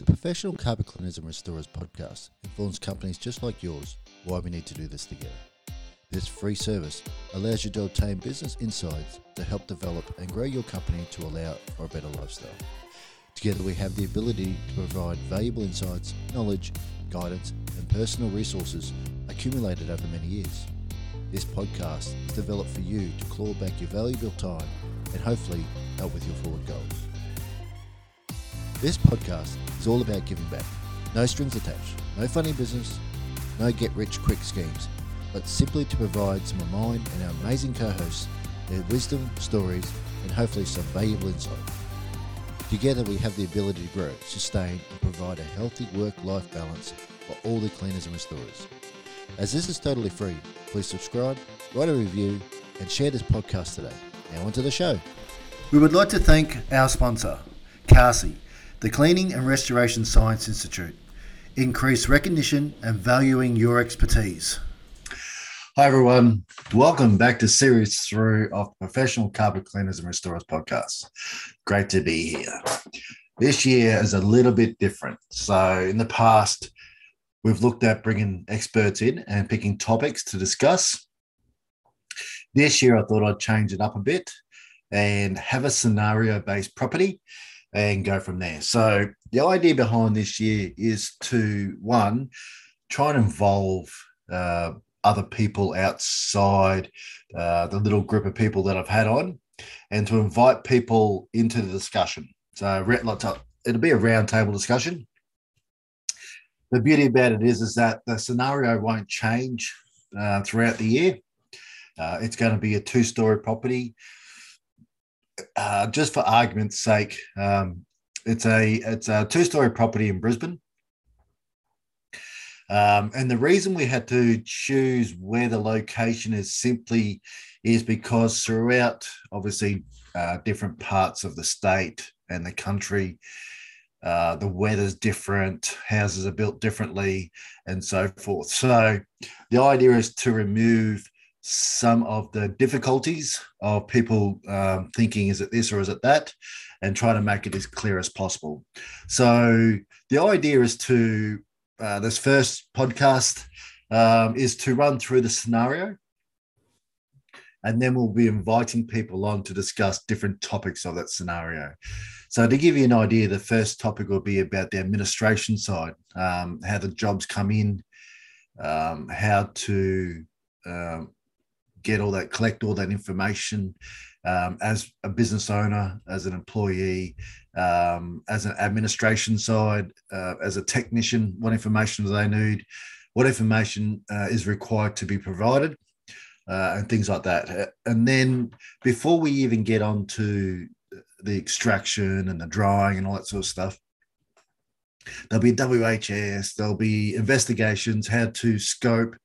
The Professional Carpet Cleaners and Restorers podcast informs companies just like yours why we need to do this together. This free service allows you to obtain business insights to help develop and grow your company to allow for a better lifestyle. Together, we have the ability to provide valuable insights, knowledge, guidance, and personal resources accumulated over many years. This podcast is developed for you to claw back your valuable time and hopefully help with your forward goals. This podcast is all about giving back. No strings attached, no funny business, no get rich quick schemes, but simply to provide some of mine and our amazing co hosts their wisdom, stories, and hopefully some valuable insight. Together, we have the ability to grow, sustain, and provide a healthy work life balance for all the cleaners and restorers. As this is totally free, please subscribe, write a review, and share this podcast today. Now, onto the show. We would like to thank our sponsor, CARSI, the Cleaning and Restoration Science Institute. Increase recognition and valuing your expertise. Hi, everyone. Welcome back to series three of Professional Carpet Cleaners and Restorers podcast. Great to be here. This year is a little bit different. So, in the past, we've looked at bringing experts in and picking topics to discuss. This year, I thought I'd change it up a bit and have a scenario based property and go from there. So, the idea behind this year is to one, try and involve uh, other people outside uh, the little group of people that I've had on and to invite people into the discussion. So, it'll be a roundtable discussion. The beauty about it is, is that the scenario won't change uh, throughout the year. Uh, it's going to be a two story property uh, just for argument's sake, um, it's a it's a two story property in Brisbane. Um, and the reason we had to choose where the location is simply is because throughout, obviously, uh, different parts of the state and the country, uh, the weather's different, houses are built differently, and so forth. So, the idea is to remove some of the difficulties of people um, thinking, is it this or is it that? And try to make it as clear as possible. So the idea is to, uh, this first podcast um, is to run through the scenario. And then we'll be inviting people on to discuss different topics of that scenario. So, to give you an idea, the first topic will be about the administration side, um, how the jobs come in, um, how to um, get all that, collect all that information um, as a business owner, as an employee, um, as an administration side, uh, as a technician, what information do they need, what information uh, is required to be provided, uh, and things like that. And then before we even get on to the extraction and the drying and all that sort of stuff, there'll be WHS, there'll be investigations, how to scope,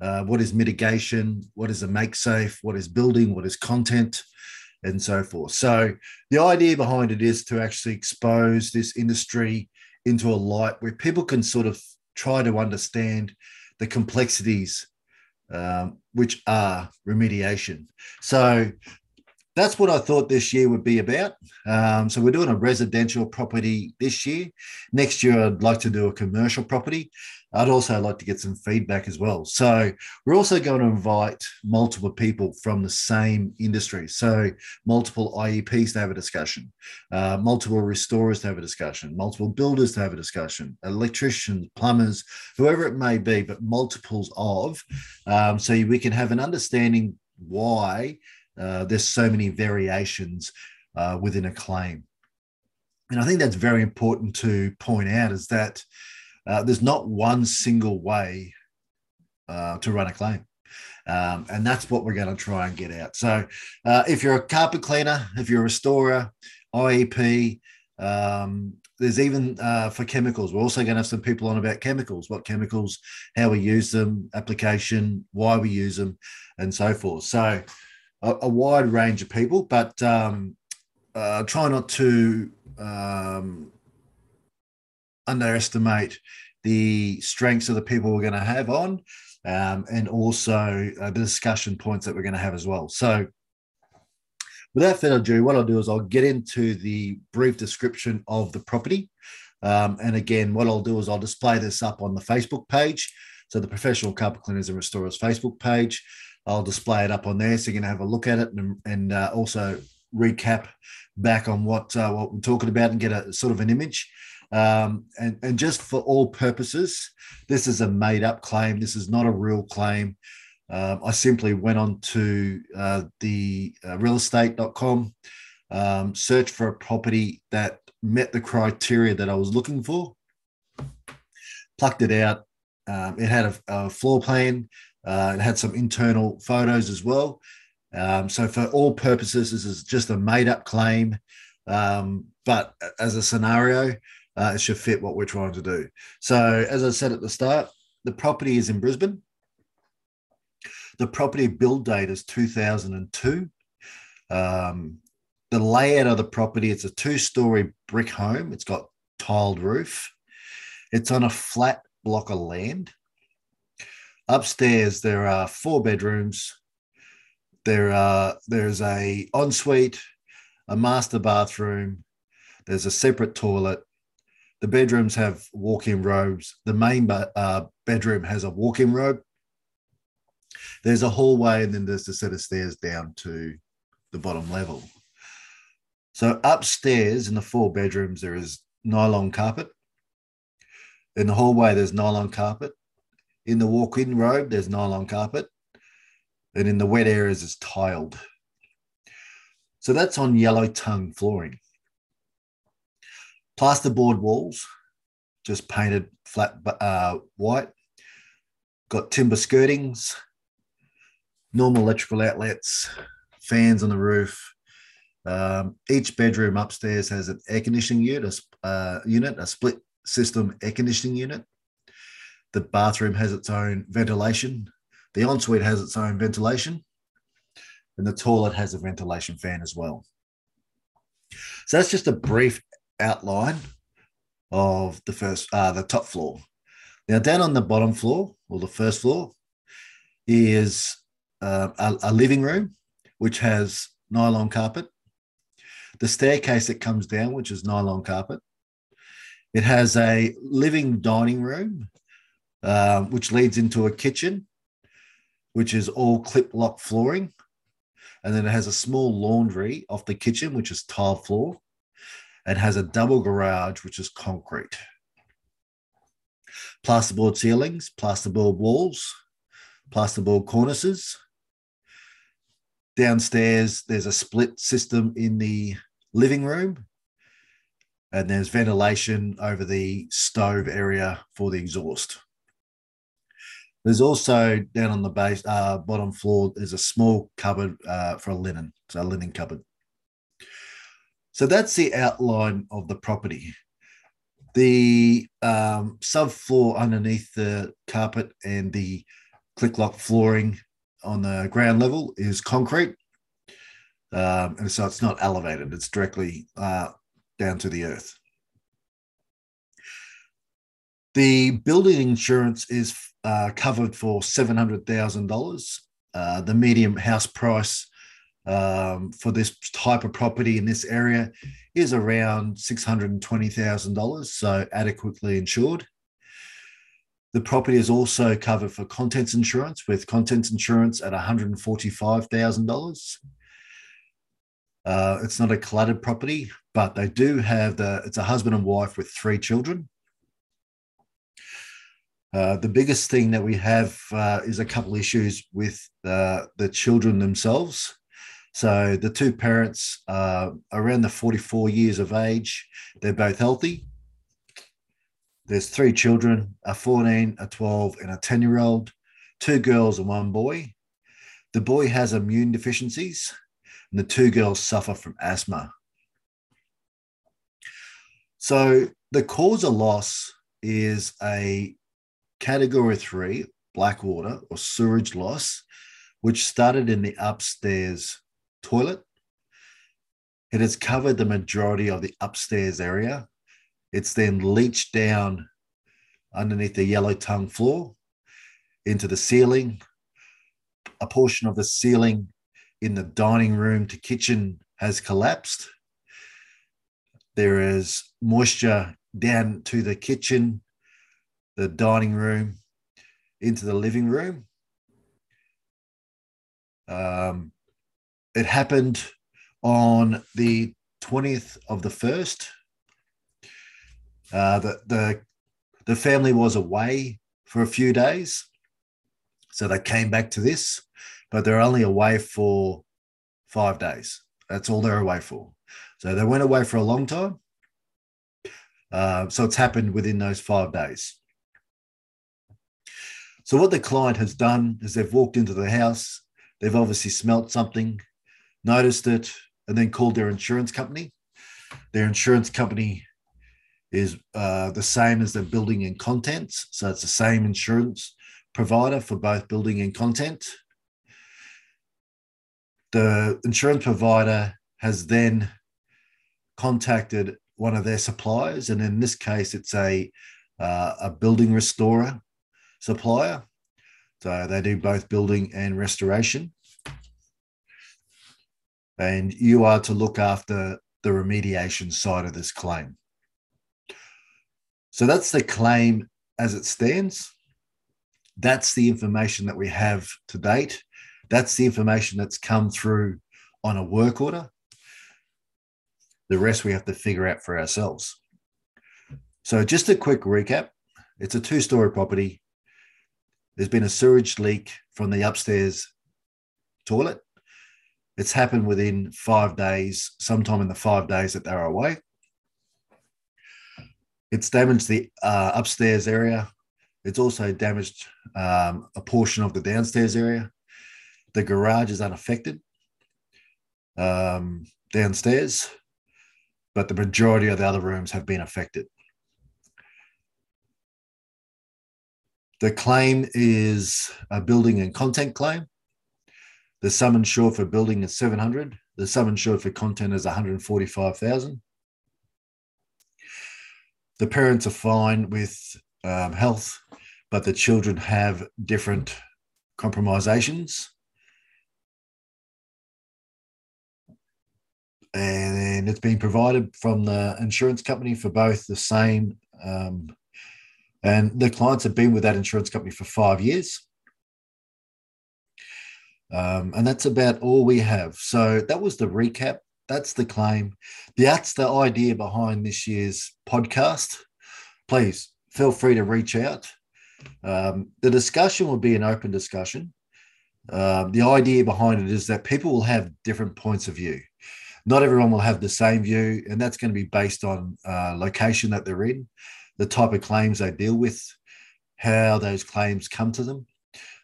uh, what is mitigation, what is a make safe, what is building, what is content, and so forth. So the idea behind it is to actually expose this industry into a light where people can sort of try to understand the complexities um, which are remediation. So that's what I thought this year would be about. Um, so we're doing a residential property this year. Next year, I'd like to do a commercial property. I'd also like to get some feedback as well. So we're also going to invite multiple people from the same industry. So multiple IEPs to have a discussion, uh, multiple restorers to have a discussion, multiple builders to have a discussion, electricians, plumbers, whoever it may be, but multiples of, um, so we can have an understanding why uh, there's so many variations uh, within a claim. And I think that's very important to point out is that uh, there's not one single way uh, to run a claim. Um, and that's what we're going to try and get out. So, uh, if you're a carpet cleaner, if you're a restorer, IEP, um, there's even uh, for chemicals. We're also going to have some people on about chemicals, what chemicals, how we use them, application, why we use them, and so forth. So, a, a wide range of people, but um, uh, try not to um, underestimate the strengths of the people we're going to have on, um, and also uh, the discussion points that we're going to have as well. So, without further ado, what I'll do is I'll get into the brief description of the property. Um, and again, what I'll do is I'll display this up on the Facebook page. So the Professional Carpet Cleaners and Restorers Facebook page. I'll display it up on there so you can have a look at it and, and uh, also recap back on what uh, what we're talking about and get a sort of an image. Um, and, and just for all purposes, this is a made up claim. This is not a real claim. Um, I simply went on to uh, the uh, realestate.com, um, searched for a property that met the criteria that I was looking for, plucked it out. Um, it had a, a floor plan, uh, it had some internal photos as well. Um, so, for all purposes, this is just a made up claim. Um, but as a scenario, uh, it should fit what we're trying to do. So, as I said at the start, the property is in Brisbane. The property build date is 2002. Um, the layout of the property, it's a two story brick home. It's got tiled roof. It's on a flat block of land. Upstairs, there are four bedrooms. There are there's a ensuite, a master bathroom. There's a separate toilet. The bedrooms have walk-in robes. The main uh, bedroom has a walk-in robe. There's a hallway, and then there's a set of stairs down to the bottom level. So upstairs in the four bedrooms, there is nylon carpet. In the hallway, there's nylon carpet. In the walk-in robe, there's nylon carpet. And in the wet areas, it's tiled. So that's on yellow tongue flooring. Plasterboard walls, just painted flat uh, white. Got timber skirtings, normal electrical outlets, fans on the roof. Um, each bedroom upstairs has an air conditioning unit, a, uh, unit, a split system air conditioning unit. The bathroom has its own ventilation. The ensuite has its own ventilation, and the toilet has a ventilation fan as well. So that's just a brief outline of the first, uh, the top floor. Now, down on the bottom floor or the first floor is uh, a, a living room, which has nylon carpet. The staircase that comes down, which is nylon carpet. It has a living dining room, uh, which leads into a kitchen, which is all clip lock flooring. And then it has a small laundry off the kitchen, which is tile floor. It has a double garage, which is concrete. Plasterboard ceilings, plasterboard walls, plasterboard cornices, Downstairs, there's a split system in the living room, and there's ventilation over the stove area for the exhaust. There's also down on the base uh, bottom floor. There's a small cupboard uh, for a linen, so a linen cupboard. So that's the outline of the property. The um, subfloor underneath the carpet and the click lock flooring on the ground level is concrete. Um, and so it's not elevated, it's directly uh, down to the earth. The building insurance is uh, covered for $700,000. Uh, the medium house price um, for this type of property in this area is around $620,000, so adequately insured. The property is also covered for contents insurance with contents insurance at $145,000. Uh, it's not a cluttered property, but they do have the, it's a husband and wife with three children. Uh, the biggest thing that we have uh, is a couple issues with uh, the children themselves. So the two parents are around the 44 years of age. They're both healthy. There's three children a 14, a 12, and a 10 year old, two girls and one boy. The boy has immune deficiencies, and the two girls suffer from asthma. So the cause of loss is a category three black water or sewage loss, which started in the upstairs toilet. It has covered the majority of the upstairs area it's then leached down underneath the yellow tongue floor into the ceiling, a portion of the ceiling in the dining room to kitchen has collapsed. There is moisture down to the kitchen, the dining room, into the living room. Um, it happened on the 20th of the 1st. Uh, the, the, the family was away for a few days. So they came back to this, but they're only away for five days. That's all they're away for. So they went away for a long time. Uh, so it's happened within those five days. So what the client has done is they've walked into the house, they've obviously smelt something, noticed it, and then called their insurance company. Their insurance company is uh, the same as the building and contents. So it's the same insurance provider for both building and content. The insurance provider has then contacted one of their suppliers, and in this case, it's a uh, a building restorer supplier. So they do both building and restoration. And you are to look after the remediation side of this claim. So that's the claim as it stands. That's the information that we have to date. That's the information that's come through on a work order. The rest we have to figure out for ourselves. So, just a quick recap it's a two story property. There's been a sewage leak from the upstairs toilet. It's happened within five days, sometime in the five days that they're away. It's damaged the uh, upstairs area. It's also damaged um, a portion of the downstairs area. The garage is unaffected um, downstairs, but the majority of the other rooms have been affected. The claim is a building and content claim. The sum insured for building is 700. The sum insured for content is 145,000. The parents are fine with um, health, but the children have different compromisations. And it's been provided from the insurance company for both the same um, and the clients have been with that insurance company for five years. Um, and that's about all we have. So that was the recap. That's the claim. That's the idea behind this year's podcast. Please feel free to reach out. Um, the discussion will be an open discussion. Uh, the idea behind it is that people will have different points of view. Not everyone will have the same view, and that's going to be based on uh, location that they're in, the type of claims they deal with, how those claims come to them.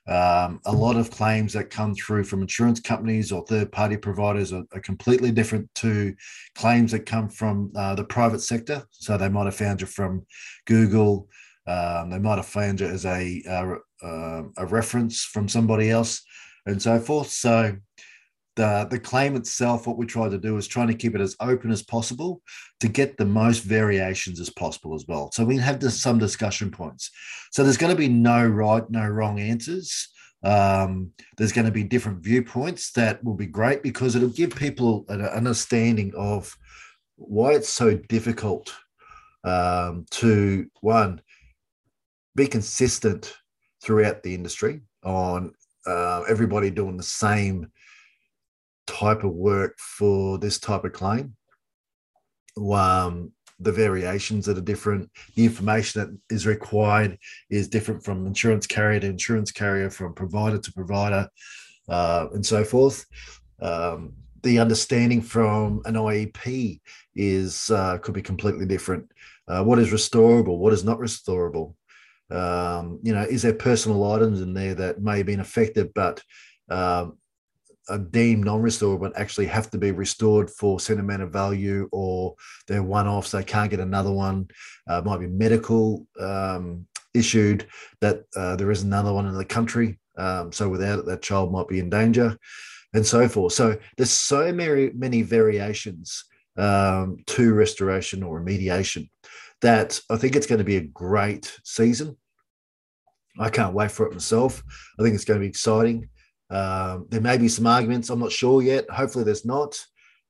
Um, a lot of claims that come through from insurance companies or third party providers are, are, completely different to claims that come from uh, the private sector. So they might have found you from Google, um, they might have found you as a, uh, uh, a reference from somebody else, and so forth. So the the claim itself, what we try to do is trying to keep it as open as possible to get the most variations as possible as well. So we have this, some discussion points. So there's going to be no right, no wrong answers. Um, there's going to be different viewpoints that will be great because it'll give people an understanding of why it's so difficult um, to one be consistent throughout the industry on uh, everybody doing the same type of work for this type of claim. Um, the variations that are different, the information that is required is different from insurance carrier to insurance carrier, from provider to provider, uh, and so forth. Um, the understanding from an IEP is uh, could be completely different. Uh, what is restorable? What is not restorable? Um, you know, is there personal items in there that may have been affected, but um, are deemed non-restorable but actually have to be restored for sentimental value or they're one-offs they can't get another one. Uh, might be medical um, issued that uh, there is another one in the country um, so without it that child might be in danger and so forth. So there's so many many variations um, to restoration or remediation that i think it's going to be a great season. I can't wait for it myself. I think it's going to be exciting um, there may be some arguments. I'm not sure yet. Hopefully, there's not.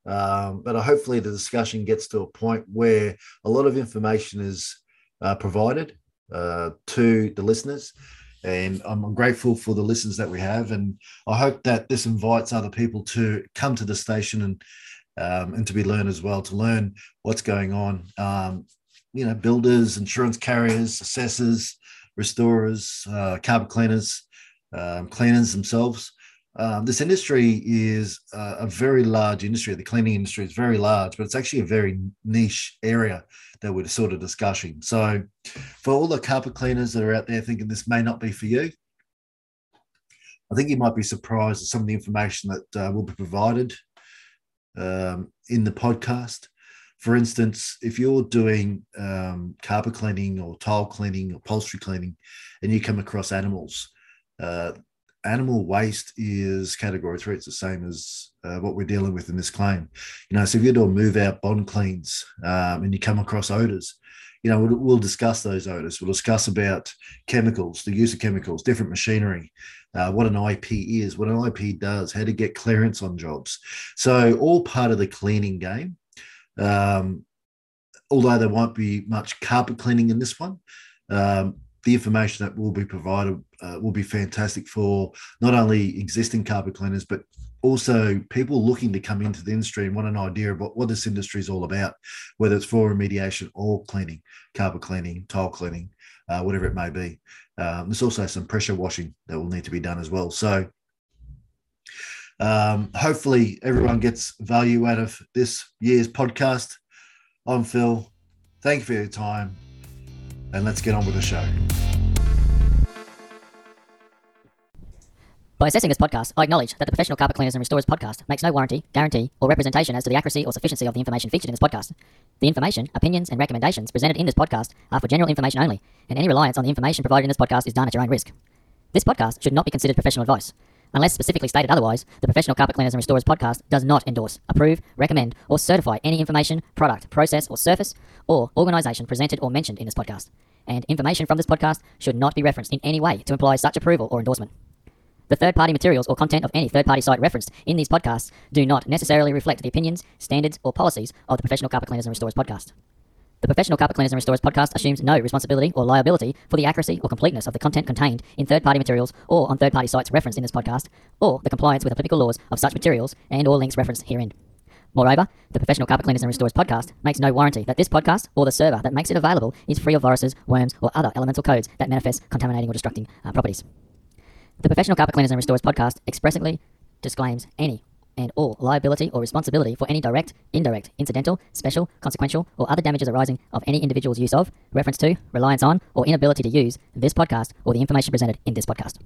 Um, but hopefully, the discussion gets to a point where a lot of information is uh, provided uh, to the listeners. And I'm grateful for the listeners that we have. And I hope that this invites other people to come to the station and um, and to be learned as well, to learn what's going on. Um, you know, builders, insurance carriers, assessors, restorers, uh, carpet cleaners, um, cleaners themselves. Um, this industry is uh, a very large industry. The cleaning industry is very large, but it's actually a very niche area that we're sort of discussing. So, for all the carpet cleaners that are out there thinking this may not be for you, I think you might be surprised at some of the information that uh, will be provided um, in the podcast. For instance, if you're doing um, carpet cleaning or tile cleaning or upholstery cleaning, and you come across animals, uh, animal waste is category three. It's the same as uh, what we're dealing with in this claim. You know, so if you're doing move out bond cleans um, and you come across odors, you know, we'll, we'll, discuss those odors. We'll discuss about chemicals, the use of chemicals, different machinery, uh, what an IP is, what an IP does, how to get clearance on jobs. So all part of the cleaning game. Um, although there won't be much carpet cleaning in this one, um, the information that will be provided uh, will be fantastic for not only existing carpet cleaners, but also people looking to come into the industry and want an idea about what this industry is all about, whether it's for remediation or cleaning, carpet cleaning, tile cleaning, uh, whatever it may be. Um, there's also some pressure washing that will need to be done as well. So um, hopefully everyone gets value out of this year's podcast. I'm Phil. Thank you for your time and let's get on with the show. By assessing this podcast, I acknowledge that the Professional Carpet Cleaners and Restorers podcast makes no warranty, guarantee, or representation as to the accuracy or sufficiency of the information featured in this podcast. The information, opinions, and recommendations presented in this podcast are for general information only, and any reliance on the information provided in this podcast is done at your own risk. This podcast should not be considered professional advice. Unless specifically stated otherwise, the Professional Carpet Cleaners and Restorers podcast does not endorse, approve, recommend, or certify any information, product, process, or surface, or organisation presented or mentioned in this podcast. And information from this podcast should not be referenced in any way to imply such approval or endorsement. The third party materials or content of any third party site referenced in these podcasts do not necessarily reflect the opinions, standards, or policies of the Professional Carpet Cleaners and Restorers podcast. The Professional Carpet Cleaners and Restorers podcast assumes no responsibility or liability for the accuracy or completeness of the content contained in third-party materials or on third-party sites referenced in this podcast, or the compliance with applicable laws of such materials and or links referenced herein. Moreover, the Professional Carpet Cleaners and Restorers podcast makes no warranty that this podcast or the server that makes it available is free of viruses, worms, or other elemental codes that manifest contaminating or destructing uh, properties. The Professional Carpet Cleaners and Restorers podcast expressly disclaims any and all liability or responsibility for any direct, indirect, incidental, special, consequential, or other damages arising of any individual's use of, reference to, reliance on, or inability to use this podcast or the information presented in this podcast.